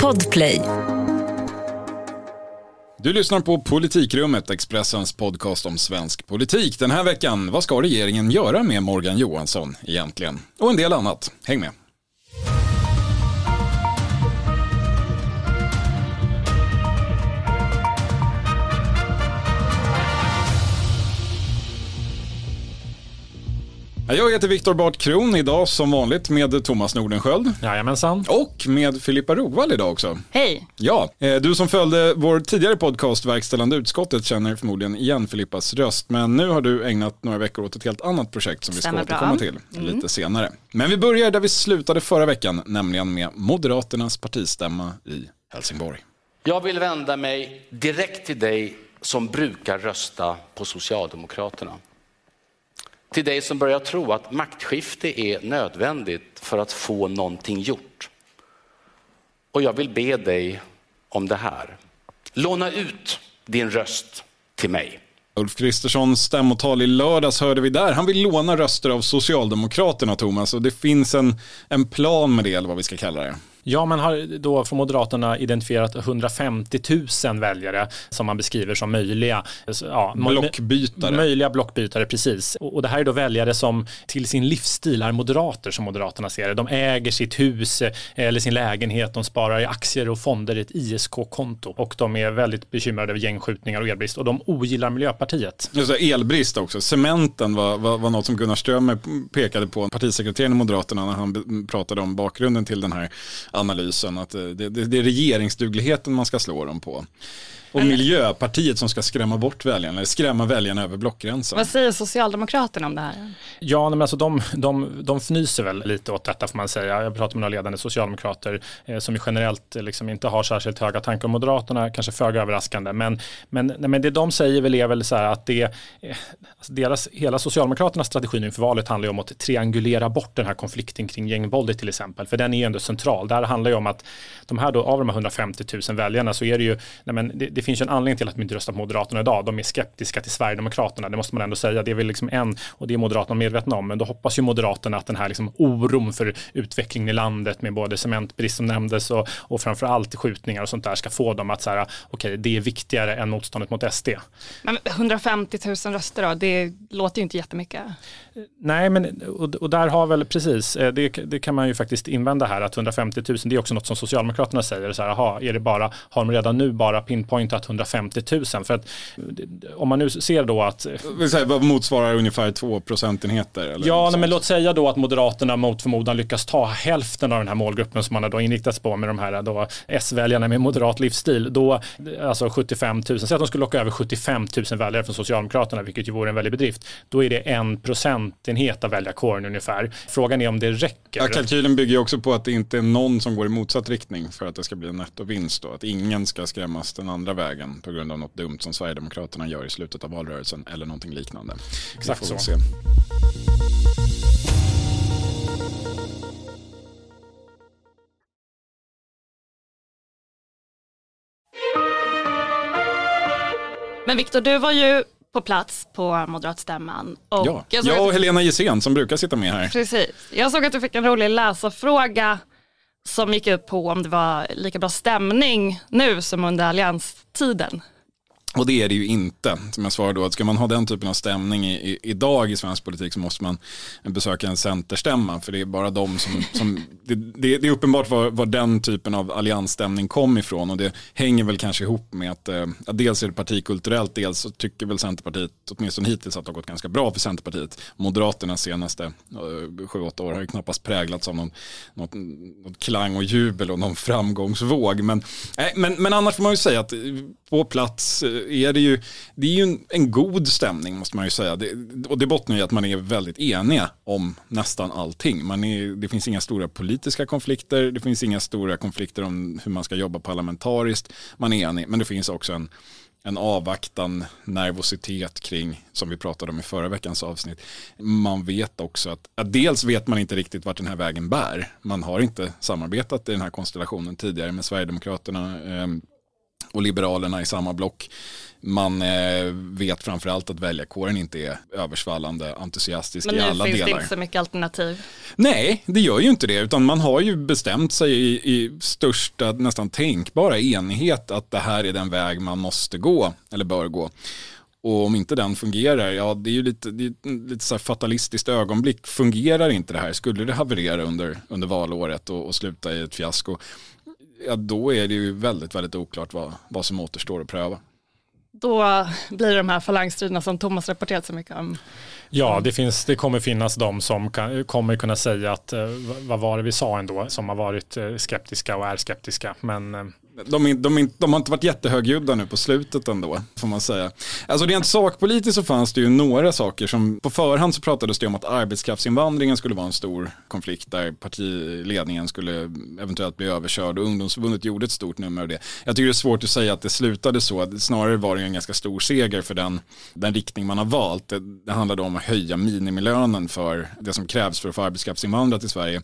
Podplay. Du lyssnar på Politikrummet, Expressens podcast om svensk politik. Den här veckan, vad ska regeringen göra med Morgan Johansson egentligen? Och en del annat. Häng med. Jag heter Viktor Bart Kron, idag som vanligt med Thomas Nordenskjöld. Jajamensan. Och med Filippa Rogvall idag också. Hej. Ja, eh, du som följde vår tidigare podcast Verkställande utskottet känner förmodligen igen Filippas röst. Men nu har du ägnat några veckor åt ett helt annat projekt som vi ska återkomma till lite senare. Men vi börjar där vi slutade förra veckan, nämligen med Moderaternas partistämma i Helsingborg. Jag vill vända mig direkt till dig som brukar rösta på Socialdemokraterna. Till dig som börjar tro att maktskifte är nödvändigt för att få någonting gjort. Och jag vill be dig om det här. Låna ut din röst till mig. Ulf Kristerssons stämmotal i lördags hörde vi där. Han vill låna röster av Socialdemokraterna, Thomas. Och det finns en, en plan med det, eller vad vi ska kalla det. Ja, man har då från Moderaterna identifierat 150 000 väljare som man beskriver som möjliga. Ja, Blockbytare. Möjliga blockbytare, precis. Och och det här är då väljare som till sin livsstil är moderater som Moderaterna ser det. De äger sitt hus eh, eller sin lägenhet, de sparar i aktier och fonder i ett ISK-konto och de är väldigt bekymrade över gängskjutningar och elbrist och de ogillar Miljöpartiet. Just det, elbrist också. Cementen var, var, var något som Gunnar Strömmer pekade på, partisekreteraren i Moderaterna, när han pratade om bakgrunden till den här analysen. Att eh, det, det, det är regeringsdugligheten man ska slå dem på. Och Miljöpartiet som ska skrämma bort väljarna, eller skrämma väljarna över blockgränsen. Vad säger Socialdemokraterna om det här? Ja, men alltså de, de, de fnyser väl lite åt detta får man säga. Jag pratar med några ledande socialdemokrater eh, som ju generellt eh, liksom inte har särskilt höga tankar om Moderaterna, kanske föga överraskande. Men, men, nej, men det de säger väl är väl så här att det, eh, alltså deras, hela Socialdemokraternas strategi nu inför valet handlar ju om att triangulera bort den här konflikten kring gängvåldet till exempel. För den är ju ändå central. Det här handlar ju om att de här då, av de här 150 000 väljarna så är det ju, nej men det, det finns ju en anledning till att de inte röstar på Moderaterna idag. De är skeptiska till Sverigedemokraterna, det måste man ändå säga. Det är väl liksom en, och det är Moderaterna medvetna om, men då hoppas ju Moderaterna att den här liksom oron för utvecklingen i landet med både cementbrist som nämndes och, och framförallt skjutningar och sånt där ska få dem att säga, okej, det är viktigare än motståndet mot SD. Men 150 000 röster då, det låter ju inte jättemycket. Nej, men och, och där har väl precis, eh, det, det kan man ju faktiskt invända här att 150 000, det är också något som Socialdemokraterna säger, så här, aha, är det bara, har de redan nu bara pinpointat 150 000? För att om man nu ser då att säga, vad motsvarar ungefär två procentenheter? Eller Ja, men låt säga då att Moderaterna mot förmodan lyckas ta hälften av den här målgruppen som man har då inriktats på med de här då S-väljarna med moderat livsstil. Då, alltså 75 000, säg att de skulle locka över 75 000 väljare från Socialdemokraterna, vilket ju vore en väldig bedrift. Då är det en procentenhet av väljarkåren ungefär. Frågan är om det räcker. Ja, kalkylen bygger ju också på att det inte är någon som går i motsatt riktning för att det ska bli en nettovinst. Då. Att ingen ska skrämmas den andra vägen på grund av något dumt som Sverigedemokraterna gör i slutet av valrörelsen eller någonting liknande. Exakt så. se. Men Viktor, du var ju på plats på moderatstämman. Och Ja, jag, jag och Helena Gissén som brukar sitta med här. precis, jag såg att du fick en rolig läsarfråga som gick ut på om det var lika bra stämning nu som under allianstiden. Och det är det ju inte. Som jag svarade då, att ska man ha den typen av stämning i, i, idag i svensk politik så måste man besöka en centerstämma. För det är bara de som, som det, det, det är uppenbart var, var den typen av alliansstämning kom ifrån. Och det hänger väl kanske ihop med att, eh, att dels är det partikulturellt, dels så tycker väl Centerpartiet, åtminstone hittills, att det har gått ganska bra för Centerpartiet. Moderaternas senaste eh, sju, åtta år har ju knappast präglats av någon, något, något klang och jubel och någon framgångsvåg. Men, nej, men, men annars får man ju säga att eh, på plats eh, är det ju, det är ju en, en god stämning måste man ju säga. Det, och det bottnar ju i att man är väldigt eniga om nästan allting. Man är, det finns inga stora politiska konflikter, det finns inga stora konflikter om hur man ska jobba parlamentariskt. Man är enig, men det finns också en, en avvaktan, nervositet kring, som vi pratade om i förra veckans avsnitt. Man vet också att, att dels vet man inte riktigt vart den här vägen bär. Man har inte samarbetat i den här konstellationen tidigare med Sverigedemokraterna. Ehm, och Liberalerna i samma block. Man eh, vet framförallt att väljarkåren inte är översvallande entusiastisk Men i nu alla finns delar. det inte så mycket alternativ. Nej, det gör ju inte det, utan man har ju bestämt sig i, i största, nästan tänkbara enighet att det här är den väg man måste gå, eller bör gå. Och om inte den fungerar, ja det är ju lite, är lite så fatalistiskt ögonblick. Fungerar inte det här, skulle det haverera under, under valåret och, och sluta i ett fiasko, ja då är det ju väldigt, väldigt oklart vad, vad som återstår att pröva. Då blir det de här falangstriderna som Thomas rapporterat så mycket om. Ja, det, finns, det kommer finnas de som kan, kommer kunna säga att eh, vad var det vi sa ändå, som har varit eh, skeptiska och är skeptiska. Men eh, de, de, de har inte varit jättehögljudda nu på slutet ändå, får man säga. Alltså rent sakpolitiskt så fanns det ju några saker som, på förhand så pratades det om att arbetskraftsinvandringen skulle vara en stor konflikt där partiledningen skulle eventuellt bli överkörd och ungdomsförbundet gjorde ett stort nummer av det. Jag tycker det är svårt att säga att det slutade så, snarare var det en ganska stor seger för den, den riktning man har valt. Det, det handlade om att höja minimilönen för det som krävs för att få arbetskraftsinvandra till Sverige.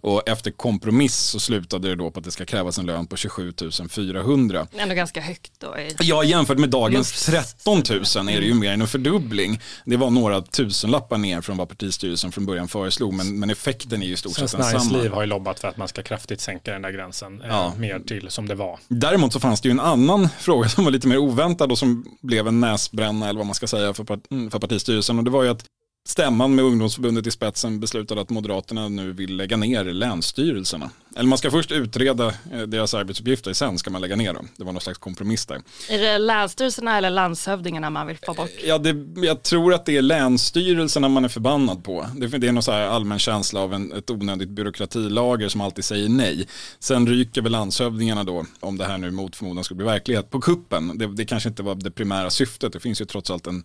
Och efter kompromiss så slutade det då på att det ska krävas en lön på 27 000 400. Ändå ganska högt då. I, Ja, jämfört med dagens Mums. 13 000 är det ju mer än en fördubbling. Det var några tusenlappar ner från vad partistyrelsen från början föreslog, men, men effekten är ju i stort sett densamma. Näringsliv har ju lobbat för att man ska kraftigt sänka den där gränsen eh, Ja. mer till som det var. Däremot så fanns det ju en annan fråga som var lite mer oväntad och som blev en näsbränna eller vad man ska säga för, part- mm, för partistyrelsen och det var ju att stämman med ungdomsförbundet i spetsen beslutade att Moderaterna nu vill lägga ner länsstyrelserna. Eller man ska först utreda eh, deras arbetsuppgifter, sen ska man lägga ner dem. Det var någon slags kompromiss där. är det länsstyrelserna eller landshövdingarna man vill få bort? Ja, det, jag tror att det är länsstyrelserna man är förbannad på. Det, det är någon så här allmän känsla av en, ett onödigt byråkratilager som alltid säger nej. Sen ryker väl landshövdingarna då, om det här nu mot förmodan skulle bli verklighet, på kuppen. Det, det kanske inte var det primära syftet. Det finns ju trots allt en,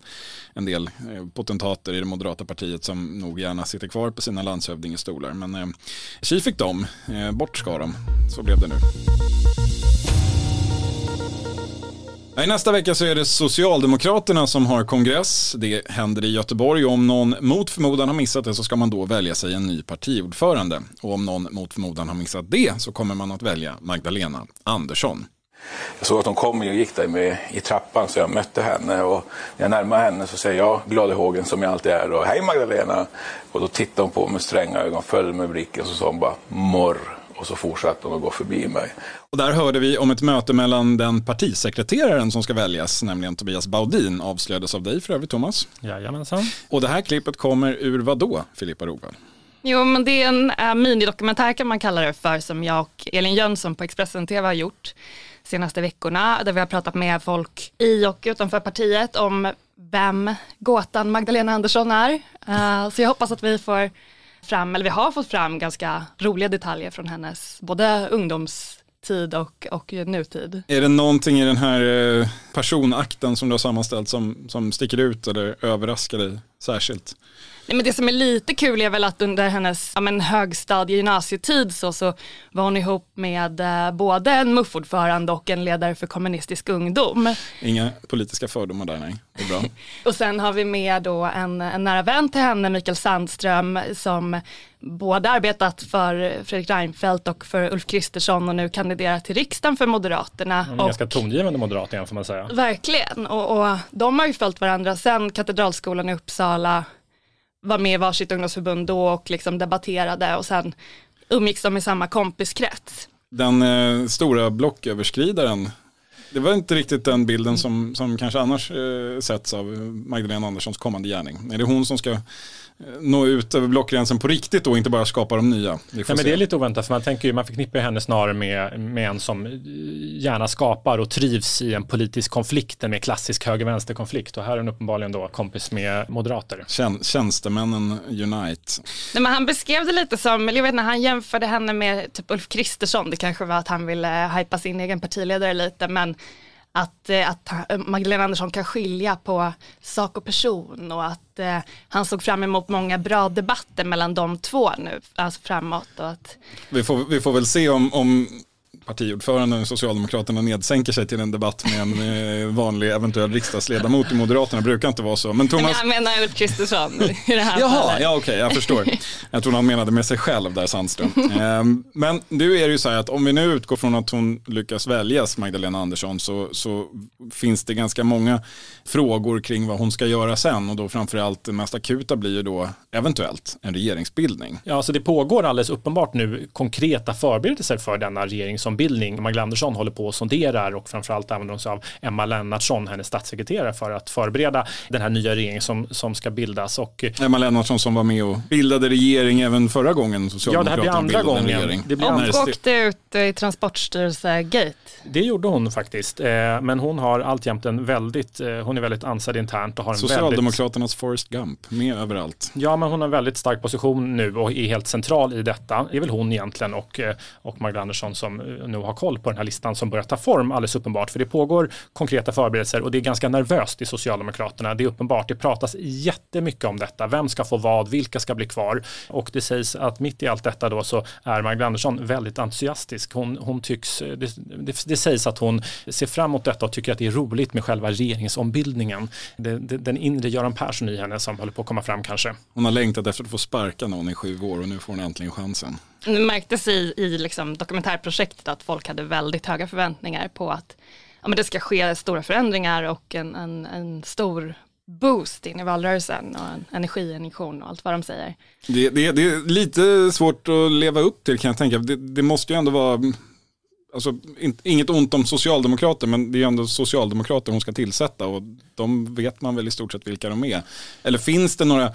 en del eh, potentater i det moderata partiet som nog gärna sitter kvar på sina landshövdingestolar. Men eh, tji fick de, eh, bort ska de. Så blev det nu. I nästa vecka så är det Socialdemokraterna som har kongress. Det händer i Göteborg och om någon mot förmodan har missat det så ska man då välja sig en ny partiordförande. Och om någon mot förmodan har missat det så kommer man att välja Magdalena Andersson. Jag såg att hon kom och gick där med, i trappan så jag mötte henne och när jag närmade henne så säger jag glad i hågen som jag alltid är och hej Magdalena. Och då tittade hon på mig med stränga ögon, följde med blicken så sa hon bara morr och så fortsatte hon att gå förbi mig. Och där hörde vi om ett möte mellan den partisekreteraren som ska väljas, nämligen Tobias Baudin, avslöjades av dig för övrigt Thomas. Jajamensan. Och det här klippet kommer ur vad då, Filippa Rovall? Jo, men det är en äh, minidokumentär kan man kalla det för som jag och Elin Jönsson på Expressen TV har gjort senaste veckorna där vi har pratat med folk i och utanför partiet om vem gåtan Magdalena Andersson är. Eh, så jag hoppas att vi får fram, eller vi har fått fram ganska roliga detaljer från hennes både ungdomstid och, och nutid. Är det någonting i den här eh, personakten som du har sammanställt som, som sticker ut eller överraskar dig särskilt? Nej, men det som är lite kul är väl att under hennes ja, men högstadie gymnasietid så, så var hon ihop med eh, både en MUF-ordförande och en ledare för kommunistisk ungdom. Inga politiska fördomar där, nej. Det är bra. Och sen har vi med då en, en nära vän till henne, Mikael Sandström, som både arbetat för Fredrik Reinfeldt och för Ulf Kristersson och nu kandiderar till riksdagen för Moderaterna. En och ganska tongivande moderat igen får man säga. Verkligen, och, och de har ju följt varandra sen Katedralskolan i Uppsala var med i varsitt ungdomsförbund då och liksom debatterade och sen umgicks de i samma kompiskrets. Den eh, stora blocköverskridaren, det var inte riktigt den bilden som, som kanske annars eh, sätts av Magdalena Anderssons kommande gärning. Är det hon som ska nå ut över blockgränsen på riktigt och inte bara skapa de nya? Nej, men det är lite oväntat för man tänker ju, man förknippar henne snarare med, med en som gärna skapar och trivs i en politisk konflikt, en mer klassisk höger-vänster-konflikt och här är hon uppenbarligen då kompis med moderater. Tjän- Tjänstemännen Unite. Nej, men han beskrev det lite som, eller jag vet när han jämförde henne med typ Ulf Kristersson, det kanske var att han ville hypa sin egen partiledare lite, men att, eh, att eh, Magdalena Andersson kan skilja på sak och person och att eh, han såg fram emot många bra debatter mellan de två nu, alltså framåt och att Vi får, vi får väl se om, om partiordföranden i Socialdemokraterna nedsänker sig till en debatt med en eh, vanlig eventuell riksdagsledamot i Moderaterna. Brukar inte vara så. Men Thomas... Jag menar Ulf Kristersson i det här Jaha, fallet. ja okej, okay, jag förstår. Jag tror han menade med sig själv där Sandström. Ehm, men nu är det ju så här att om vi nu utgår från att hon lyckas väljas, Magdalena Andersson, så, så finns det ganska många frågor kring vad hon ska göra sen och då framförallt det mest akuta blir ju då eventuellt en regeringsbildning. Ja, så det pågår alldeles uppenbart nu konkreta förberedelser för denna regeringsombildning. Magdalena Andersson håller på och sonderar och framförallt använder sig av Emma Lennartsson, hennes statssekreterare, för att förbereda den här nya regeringen som, som ska bildas. Och, Emma Lennartsson som var med och bildade regering även förra gången Socialdemokraterna ja, det här blir andra bildade gången. en regering. Det blir Hon andra åkte ut i Transportstyrelse-gate. Det gjorde hon faktiskt, eh, men hon har alltjämt en väldigt, eh, hon är väldigt ansedd internt och har en Socialdemokraternas väldigt, Forrest Gump, med överallt. Ja, men hon har en väldigt stark position nu och är helt central i detta. Det är väl hon egentligen och, eh, och Magdalena Andersson som nu har koll på den här listan som börjar ta form alldeles uppenbart. För det pågår konkreta förberedelser och det är ganska nervöst i Socialdemokraterna. Det är uppenbart, det pratas jättemycket om detta. Vem ska få vad, vilka ska bli kvar? Och det sägs att mitt i allt detta då så är Magdalena Andersson väldigt entusiastisk. Hon, hon tycks, det, det, det sägs att hon ser fram emot detta och tycker att det är roligt med själva regeringsombildningen. Det, det, den inre Göran Persson i henne som håller på att komma fram kanske. Hon har längtat efter att få sparka någon i sju år och nu får hon äntligen chansen. Det märktes i, i liksom dokumentärprojektet att folk hade väldigt höga förväntningar på att ja, men det ska ske stora förändringar och en, en, en stor boost in i valrörelsen och en energiinjektion och allt vad de säger. Det, det, det är lite svårt att leva upp till kan jag tänka. Det, det måste ju ändå vara alltså, inget ont om socialdemokrater, men det är ju ändå socialdemokrater hon ska tillsätta och de vet man väl i stort sett vilka de är. Eller finns det några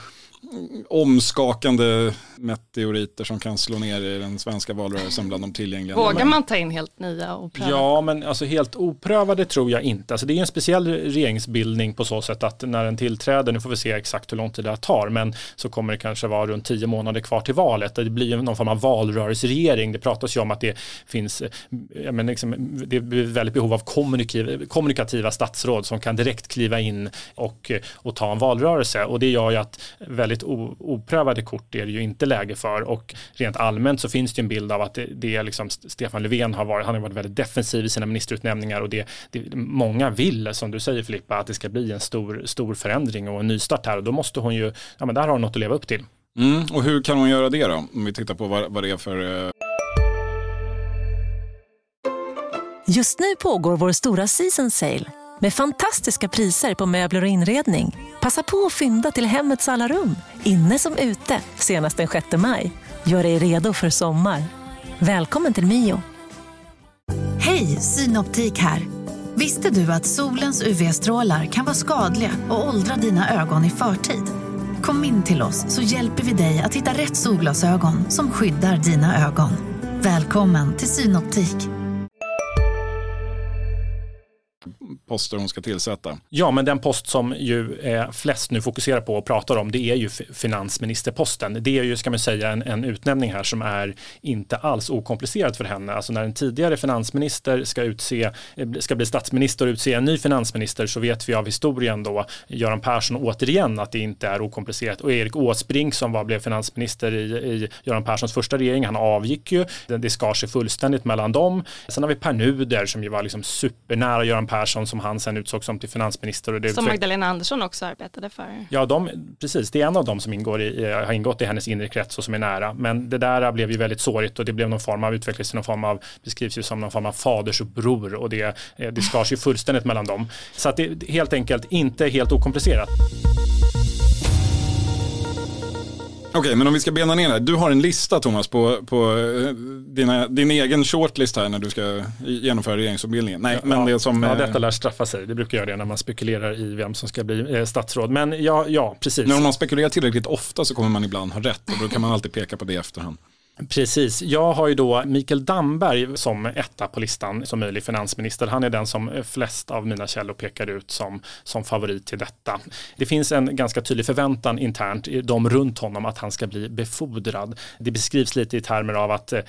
omskakande meteoriter som kan slå ner i den svenska valrörelsen bland de tillgängliga. Vågar man ta in helt nya och pröva? Ja, men alltså helt oprövade tror jag inte. Alltså det är en speciell regeringsbildning på så sätt att när den tillträder, nu får vi se exakt hur lång tid det tar, men så kommer det kanske vara runt tio månader kvar till valet. Det blir någon form av valrörelseregering. Det pratas ju om att det finns, ja, men liksom, det är väldigt behov av kommunikativa statsråd som kan direkt kliva in och, och ta en valrörelse. Och det gör ju att väldigt oprövade kort är det ju inte läge för och rent allmänt så finns det en bild av att det, det är liksom Stefan Löfven har varit, han har varit väldigt defensiv i sina ministerutnämningar och det, det, många vill, som du säger Filippa, att det ska bli en stor, stor förändring och en nystart här och då måste hon ju, ja men där har hon något att leva upp till. Mm, och hur kan hon göra det då? Om vi tittar på vad, vad det är för uh... Just nu pågår vår stora season sale med fantastiska priser på möbler och inredning. Passa på att fynda till hemmets alla rum, inne som ute, senast den 6 maj. Gör dig redo för sommar. Välkommen till Mio. Hej, Synoptik här. Visste du att solens UV-strålar kan vara skadliga och åldra dina ögon i förtid? Kom in till oss så hjälper vi dig att hitta rätt solglasögon som skyddar dina ögon. Välkommen till Synoptik. Poster hon ska tillsätta. Ja, men den post som ju eh, flest nu fokuserar på och pratar om det är ju finansministerposten. Det är ju, ska man säga, en, en utnämning här som är inte alls okomplicerat för henne. Alltså när en tidigare finansminister ska, utse, eh, ska bli statsminister och utse en ny finansminister så vet vi av historien då, Göran Persson återigen, att det inte är okomplicerat. Och Erik Åsbrink som var, blev finansminister i, i Göran Perssons första regering, han avgick ju. Det, det skar sig fullständigt mellan dem. Sen har vi Pär Nuder som ju var liksom supernära Göran Persson som han sen utsågs som till finansminister. Och det som Magdalena Andersson också arbetade för. Ja, de, precis. Det är en av dem som ingår i, har ingått i hennes inre krets och som är nära. Men det där blev ju väldigt sårigt och det blev någon form av utvecklades någon form av, beskrivs ju som någon form av faders och bror och det, det skars ju fullständigt mellan dem. Så att det är helt enkelt inte helt okomplicerat. Okej, okay, men om vi ska bena ner det. Du har en lista Thomas på, på dina, din egen shortlist här när du ska genomföra regeringsombildningen. Nej, ja, men det som... Ja, detta lär straffa sig. Det brukar göra det när man spekulerar i vem som ska bli statsråd. Men ja, ja precis. Men om man spekulerar tillräckligt ofta så kommer man ibland ha rätt och då kan man alltid peka på det i efterhand. Precis, jag har ju då Mikael Damberg som etta på listan som möjlig finansminister. Han är den som flest av mina källor pekar ut som, som favorit till detta. Det finns en ganska tydlig förväntan internt de runt honom att han ska bli befordrad. Det beskrivs lite i termer av att eh,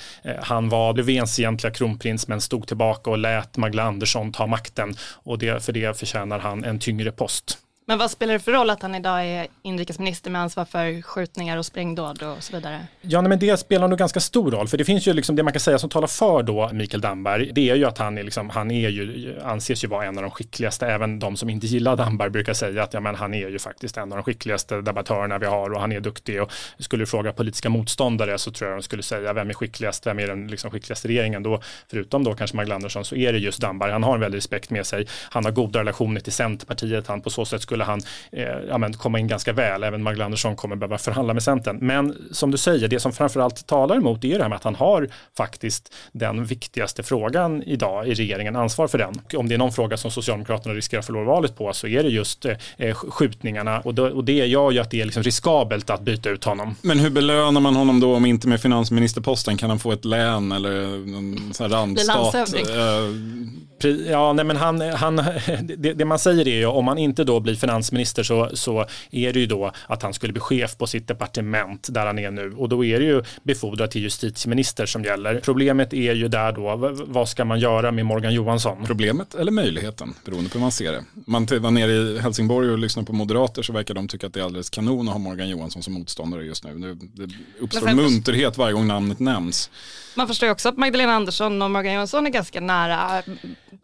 han var Löfvens egentliga kronprins men stod tillbaka och lät Magdalena Andersson ta makten och det, för det förtjänar han en tyngre post. Men vad spelar det för roll att han idag är inrikesminister med ansvar för skjutningar och sprängdåd och så vidare? Ja, men det spelar nog ganska stor roll, för det finns ju liksom det man kan säga som talar för då Mikael Damberg, det är ju att han, är liksom, han är ju, anses ju vara en av de skickligaste, även de som inte gillar Damberg brukar säga att ja, men han är ju faktiskt en av de skickligaste debattörerna vi har och han är duktig. Och skulle du fråga politiska motståndare så tror jag de skulle säga vem är skickligast, vem är den liksom skickligaste regeringen då, förutom då kanske Magdalena Andersson så är det just Damberg, han har en väldig respekt med sig, han har goda relationer till Centerpartiet, han på så sätt skulle han eh, ja, men, komma in ganska väl, även Magdalena Andersson kommer behöva förhandla med Centern. Men som du säger, det som framförallt talar emot är det här med att han har faktiskt den viktigaste frågan idag i regeringen, ansvar för den. Om det är någon fråga som Socialdemokraterna riskerar att förlora valet på så är det just eh, skjutningarna och, då, och det gör ju att det är liksom riskabelt att byta ut honom. Men hur belönar man honom då om inte med finansministerposten? Kan han få ett län eller en sån här randstat? Ja, nej men han, han, det, det, man säger är ju om han inte då blir finansminister så, så är det ju då att han skulle bli chef på sitt departement där han är nu och då är det ju befordrad till justitieminister som gäller. Problemet är ju där då, vad ska man göra med Morgan Johansson? Problemet eller möjligheten, beroende på hur man ser det. Man var nere i Helsingborg och lyssnar på moderater så verkar de tycka att det är alldeles kanon att ha Morgan Johansson som motståndare just nu. Det, det uppstår munterhet varje gång namnet nämns. Man förstår ju också att Magdalena Andersson och Morgan Johansson är ganska nära,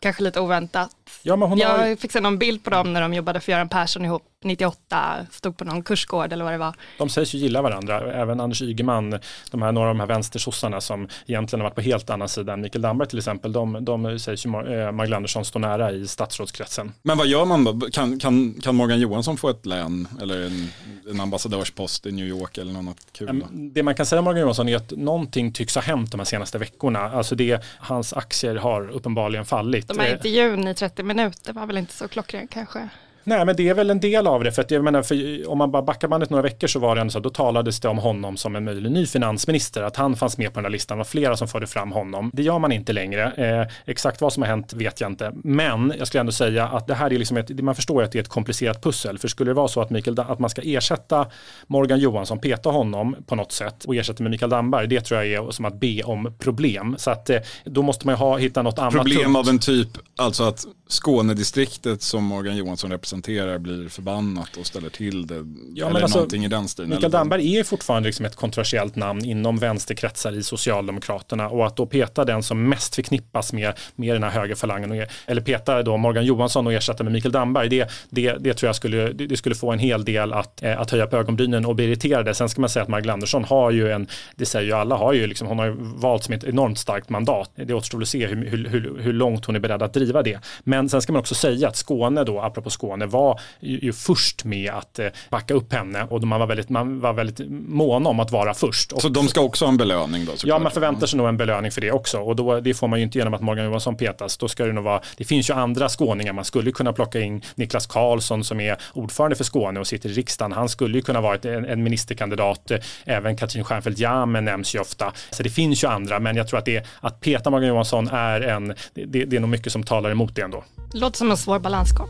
kanske lite oväntat. Ja, men hon jag har... fick se någon bild på dem när de jobbade för Göran Persson ihop 98, stod på någon kursgård eller vad det var. De sägs ju gilla varandra, även Anders Ygeman, de här, några av de här vänstersossarna som egentligen har varit på helt andra sidan, Mikael Damberg till exempel, de, de sägs ju eh, Magdalena Andersson står nära i statsrådskretsen. Men vad gör man då? Kan, kan, kan Morgan Johansson få ett län eller en, en ambassadörspost i New York eller något kul? Det man kan säga om Morgan Johansson är att någonting tycks ha hänt de här senaste veckorna. Alltså det, hans aktier har uppenbarligen fallit. De här intervjun i 30 minuter var väl inte så klockren kanske? Nej, men det är väl en del av det. För, att jag menar, för om man bara backar bandet några veckor så var det ändå så då talades det om honom som en möjlig ny finansminister. Att han fanns med på den här listan. Det var flera som förde fram honom. Det gör man inte längre. Eh, exakt vad som har hänt vet jag inte. Men jag skulle ändå säga att det här är liksom ett, man förstår att det är ett komplicerat pussel. För skulle det vara så att, Mikael, att man ska ersätta Morgan Johansson, peta honom på något sätt och ersätta med Mikael Damberg, det tror jag är som att be om problem. Så att eh, då måste man ju ha, hitta något annat. Problem tungt. av en typ, alltså att Skånedistriktet som Morgan Johansson representerar blir förbannat och ställer till det. Ja, eller alltså, någonting i den stilen. Mikael Damberg är fortfarande liksom ett kontroversiellt namn inom vänsterkretsar i Socialdemokraterna och att då peta den som mest förknippas med, med den här högerfalangen eller peta då Morgan Johansson och ersätta med Mikael Damberg det, det, det tror jag skulle, det skulle få en hel del att, eh, att höja på ögonbrynen och bli irriterade. Sen ska man säga att Magdalena Andersson har ju en, det säger ju alla, har ju liksom, hon har ju valt som ett enormt starkt mandat. Det återstår att se hur, hur, hur, hur långt hon är beredd att driva det. Men men sen ska man också säga att Skåne då, apropå Skåne, var ju, ju först med att eh, backa upp henne och man var väldigt, man var väldigt mån om att vara först. Och så de ska också ha en belöning då? Ja, man förväntar sig nog en belöning för det också och då, det får man ju inte genom att Morgan Johansson petas. Då ska det nog vara, det finns ju andra skåningar, man skulle kunna plocka in Niklas Karlsson som är ordförande för Skåne och sitter i riksdagen. Han skulle ju kunna vara en, en ministerkandidat. Även Katrin Stjernfeldt Jammeh nämns ju ofta. Så det finns ju andra, men jag tror att det, att peta Morgan Johansson är en, det, det är nog mycket som talar emot det ändå. Låter som en svår balansgång.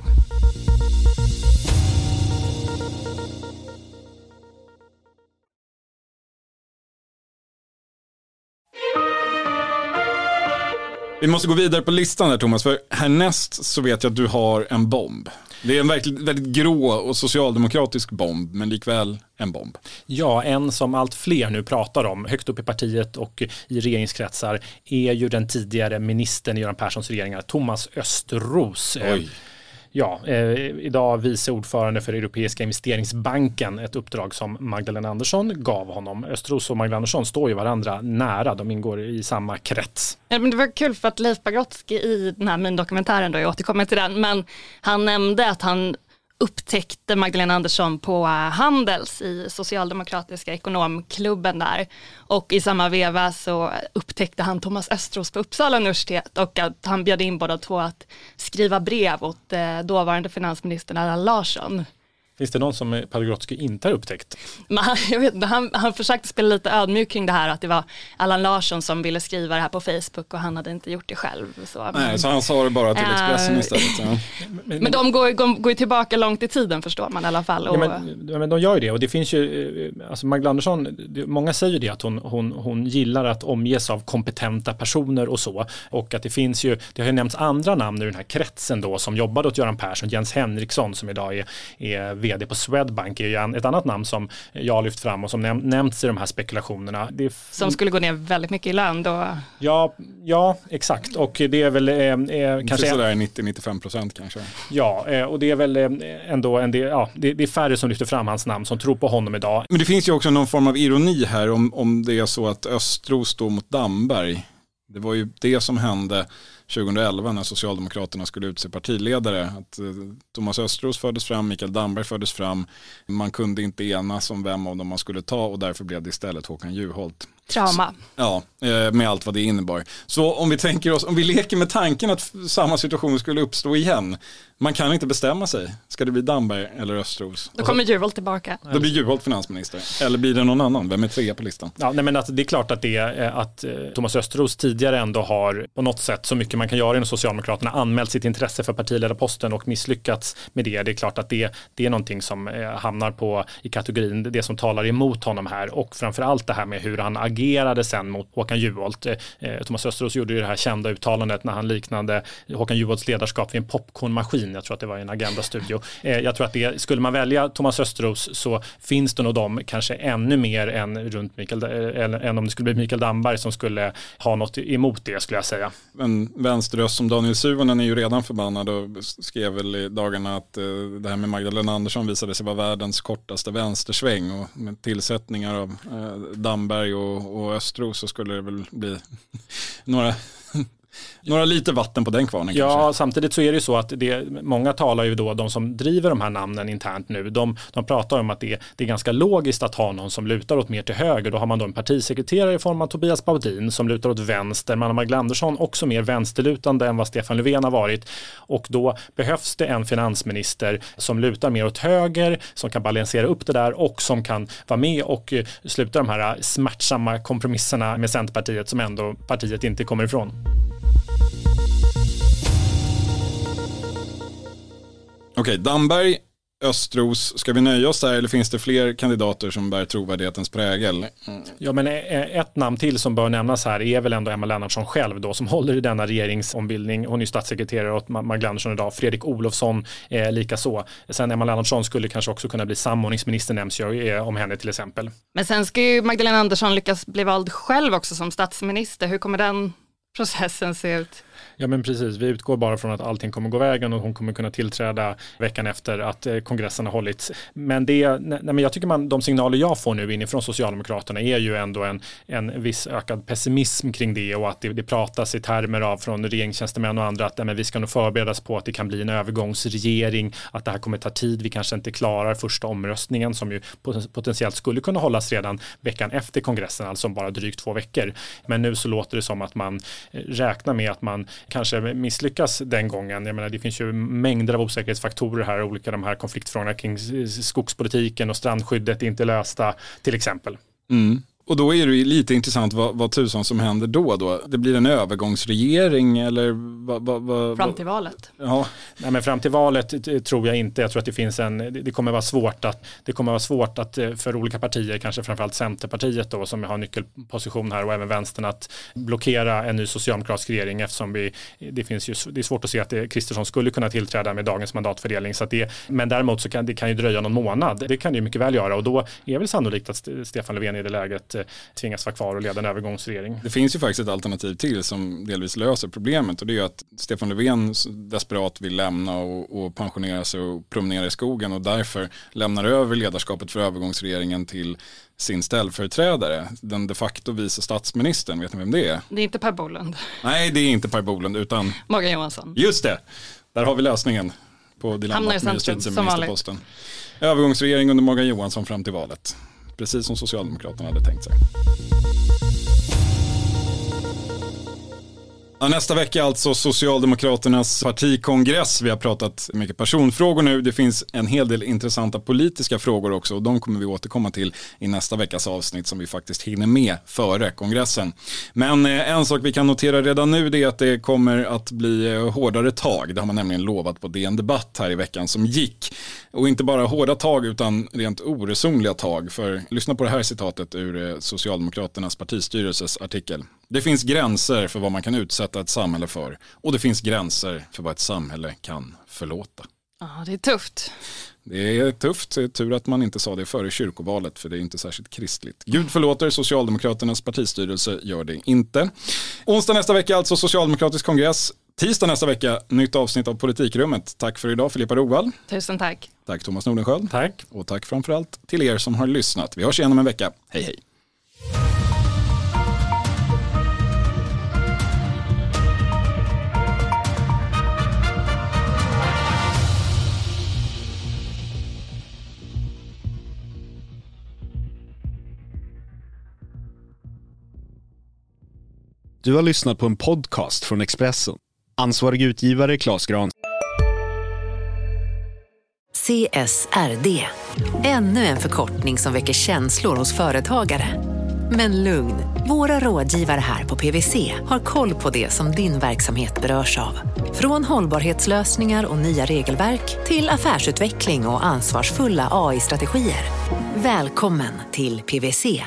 Vi måste gå vidare på listan där Thomas, för härnäst så vet jag att du har en bomb. Det är en verkligt, väldigt grå och socialdemokratisk bomb, men likväl en bomb. Ja, en som allt fler nu pratar om, högt upp i partiet och i regeringskretsar, är ju den tidigare ministern i Göran Perssons regeringar, Thomas Östros. Oj. Ja, eh, idag vice ordförande för Europeiska investeringsbanken, ett uppdrag som Magdalena Andersson gav honom. Östros och Magdalena Andersson står ju varandra nära, de ingår i samma krets. Ja, men det var kul för att Leif Pagrotsky i den här min dokumentären, då, jag återkommer till den, men han nämnde att han upptäckte Magdalena Andersson på eh, Handels i socialdemokratiska ekonomklubben där. Och i samma veva så upptäckte han Thomas Östros på Uppsala universitet och att han bjöd in båda två att skriva brev åt eh, dåvarande finansministern Allan Larsson. Finns det någon som Pagrotsky inte har upptäckt? Men han, jag vet, han, han försökte spela lite ödmjuk kring det här att det var Allan Larsson som ville skriva det här på Facebook och han hade inte gjort det själv. Så, Nej, så han sa det bara till Expressen Äh, istället. Ja. men, men de går, går, går tillbaka långt i tiden förstår man i alla fall. Och, Ja, men, men de gör ju det och det finns ju, eh, alltså Magdalena Andersson, många säger ju det att hon, hon, hon gillar att omges av kompetenta personer och så. Och att det finns ju, det har ju nämnts andra namn i den här kretsen då som jobbade åt Göran Persson, Jens Henriksson som idag är, är vd på Swedbank, är ju ett annat namn som jag har lyft fram och som näm, nämnts i de här spekulationerna. Som skulle gå ner väldigt mycket i lön då. Ja, ja, exakt. Och det är väl eh, eh, Kanske kanske... sådär 90-95 procent kanske. Ja, eh, och det är väl eh, ändå en del, ja, det, det är färre som lyfter fram hans namn som tror på honom idag. Men det finns ju också någon form av ironi här om, om det är så att Östros står mot Damberg. Det var ju det som hände 2011 när Socialdemokraterna skulle utse partiledare. Att eh, Thomas Östros fördes fram, Mikael Damberg fördes fram. Man kunde inte enas om vem av dem man skulle ta och därför blev det istället Håkan Juholt. Trauma. Ja, eh, med allt vad det innebar. Så om vi tänker oss, om vi leker med tanken att samma situation skulle uppstå igen. Man kan inte bestämma sig. Ska det bli Damberg eller Östros? Då kommer Juholt tillbaka. Då blir Juholt finansminister. Eller blir det någon annan? Vem är trea på listan? Ja, nej, men att det är klart att, det, är, eh, att eh, Thomas Östros tidigare ändå har på något sätt så mycket man kan göra inom Socialdemokraterna anmält sitt intresse för partiledarposten och misslyckats med det. Det är klart att det, det är någonting som hamnar på i kategorin det som talar emot honom här och framförallt det här med hur han agerade sen mot Håkan Juholt. Eh, eh, Thomas Östros gjorde ju det här kända uttalandet när han liknade Håkan Juholts ledarskap vid en popcornmaskin. Jag tror att det var i en Agenda-studio. Eh, jag tror att det, skulle man välja Thomas Östros så finns det nog de kanske ännu mer än runt Mikael, än, om det skulle bli Mikael Damberg som skulle ha något emot det skulle jag säga. En vänsterröst som Daniel Suhonen är ju redan förbannad och skrev väl i dagarna att det här med Magdalena Andersson visade sig vara världens kortaste vänstersväng och med tillsättningar av Damberg och, och Östros så skulle det väl bli några, några liter vatten på den kvarnen Ja, kanske. samtidigt så är det ju så att det, många talar ju då, de som driver de här namnen internt nu, de, de pratar om att det, det är ganska logiskt att ha någon som lutar åt mer till höger. Då har man då en partisekreterare i form av Tobias Baudin som lutar åt vänster. Man har Magdalena Andersson också mer vänsterlutande än vad Stefan Löfven har varit. Och då behövs det en finansminister som lutar mer åt höger, som kan balansera upp det där och som kan vara med och eh, sluta de här smärtsamma kompromisserna med Centerpartiet som ändå partiet inte kommer ifrån. Okej, Damberg, Östros, ska vi nöja oss där eller finns det fler kandidater som bär trovärdighetens prägel? Mm. Ja, men eh, ett namn till som bör nämnas här är väl ändå Emma Lennartsson själv då som håller i denna regeringsombildning. Hon är ju statssekreterare åt Ma- Magdalena Andersson idag. Fredrik Olofsson eh, lika så. Sen Emma Lennartsson skulle kanske också kunna bli samordningsminister nämns ju eh, om henne till exempel. Men sen ska ju Magdalena Andersson lyckas bli vald själv också som statsminister. Hur kommer den processen se ut? Ja men precis, vi utgår bara från att allting kommer gå vägen och hon kommer kunna tillträda veckan efter att eh, kongressen har hållits. Men, det, nej, men jag tycker man, de signaler jag får nu inifrån Socialdemokraterna är ju ändå en, en viss ökad pessimism kring det och att det, det pratas i termer av från regeringstjänstemän och andra att nej, men vi ska nog förberedas på att det kan bli en övergångsregering, att det här kommer ta tid, vi kanske inte klarar första omröstningen som ju potentiellt skulle kunna hållas redan veckan efter kongressen, alltså om bara drygt två veckor. Men nu så låter det som att man eh, räknar med att man kanske misslyckas den gången. Jag menar, det finns ju mängder av osäkerhetsfaktorer här, olika de här konfliktfrågorna kring skogspolitiken och strandskyddet är inte lösta till exempel. Mm. Och då är det lite intressant vad, vad tusan som händer då, då. Det blir en övergångsregering eller vad? vad, vad Fram till valet. Ja, Nej, men fram till valet tror jag inte. Jag tror att det finns en, det kommer vara svårt att, det kommer vara svårt att eh, för olika partier, kanske framförallt Centerpartiet då, som har nyckelposition här och även vänstern att blockera en ny socialdemokratisk regering eftersom vi, det finns ju, det är svårt att se att Kristersson skulle kunna tillträda med dagens mandatfördelning. Så att det, men däremot så kan det kan ju dröja någon månad. Det kan det ju mycket väl göra och då är väl sannolikt att St- Stefan Löfven i det läget tvingas vara kvar och leda en övergångsregering. Det finns ju faktiskt ett alternativ till som delvis löser problemet och det är att Stefan Löfven desperat vill lämna och, och pensionera sig och promenera i skogen och därför lämnar över ledarskapet för övergångsregeringen till sin ställföreträdare, den de facto vice statsministern, vet ni vem det är? Det är inte Per Bolund. Nej, det är inte Per Bolund utan Morgan Johansson. just det, där har vi lösningen på dilemmat med justitieministerposten. Övergångsregering under Morgan Johansson fram till valet, precis som Socialdemokraterna hade tänkt sig. Ja, nästa vecka alltså Socialdemokraternas partikongress. Vi har pratat mycket personfrågor nu. Det finns en hel del intressanta politiska frågor också och de kommer vi återkomma till i nästa veckas avsnitt som vi faktiskt hinner med före kongressen. Men eh, en sak vi kan notera redan nu är att det kommer att bli eh, hårdare tag. Det har man nämligen lovat på DN Debatt här i veckan som gick. Och inte bara hårda tag utan rent oresonliga tag. För lyssna på det här citatet ur eh, Socialdemokraternas partistyrelses artikel. Det finns gränser för vad man kan utsätta ett samhälle för och det finns gränser för vad ett samhälle kan förlåta. Ja, det är tufft. Det är tufft, det är tur att man inte sa det före kyrkovalet för det är inte särskilt kristligt. Gud förlåter, Socialdemokraternas partistyrelse gör det inte. Onsdag nästa vecka alltså Socialdemokratisk kongress. Tisdag nästa vecka, nytt avsnitt av Politikrummet. Tack för idag Filippa Rogvall. Tusen tack. Tack Thomas Nordenskjöld. Tack. Och tack framförallt till er som har lyssnat. Vi hörs igen om en vecka. Hej hej. Du har lyssnat på en podcast från Expressen. Ansvarig utgivare Klas Gran. CSRD. Ännu en förkortning som väcker känslor hos företagare. Men lugn, våra rådgivare här på PWC har koll på det som din verksamhet berörs av. Från hållbarhetslösningar och nya regelverk till affärsutveckling och ansvarsfulla AI-strategier. Välkommen till PWC.